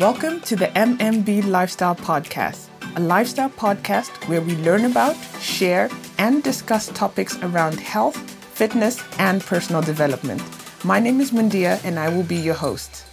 Welcome to the MMB Lifestyle Podcast, a lifestyle podcast where we learn about, share, and discuss topics around health, fitness, and personal development. My name is Mundia, and I will be your host.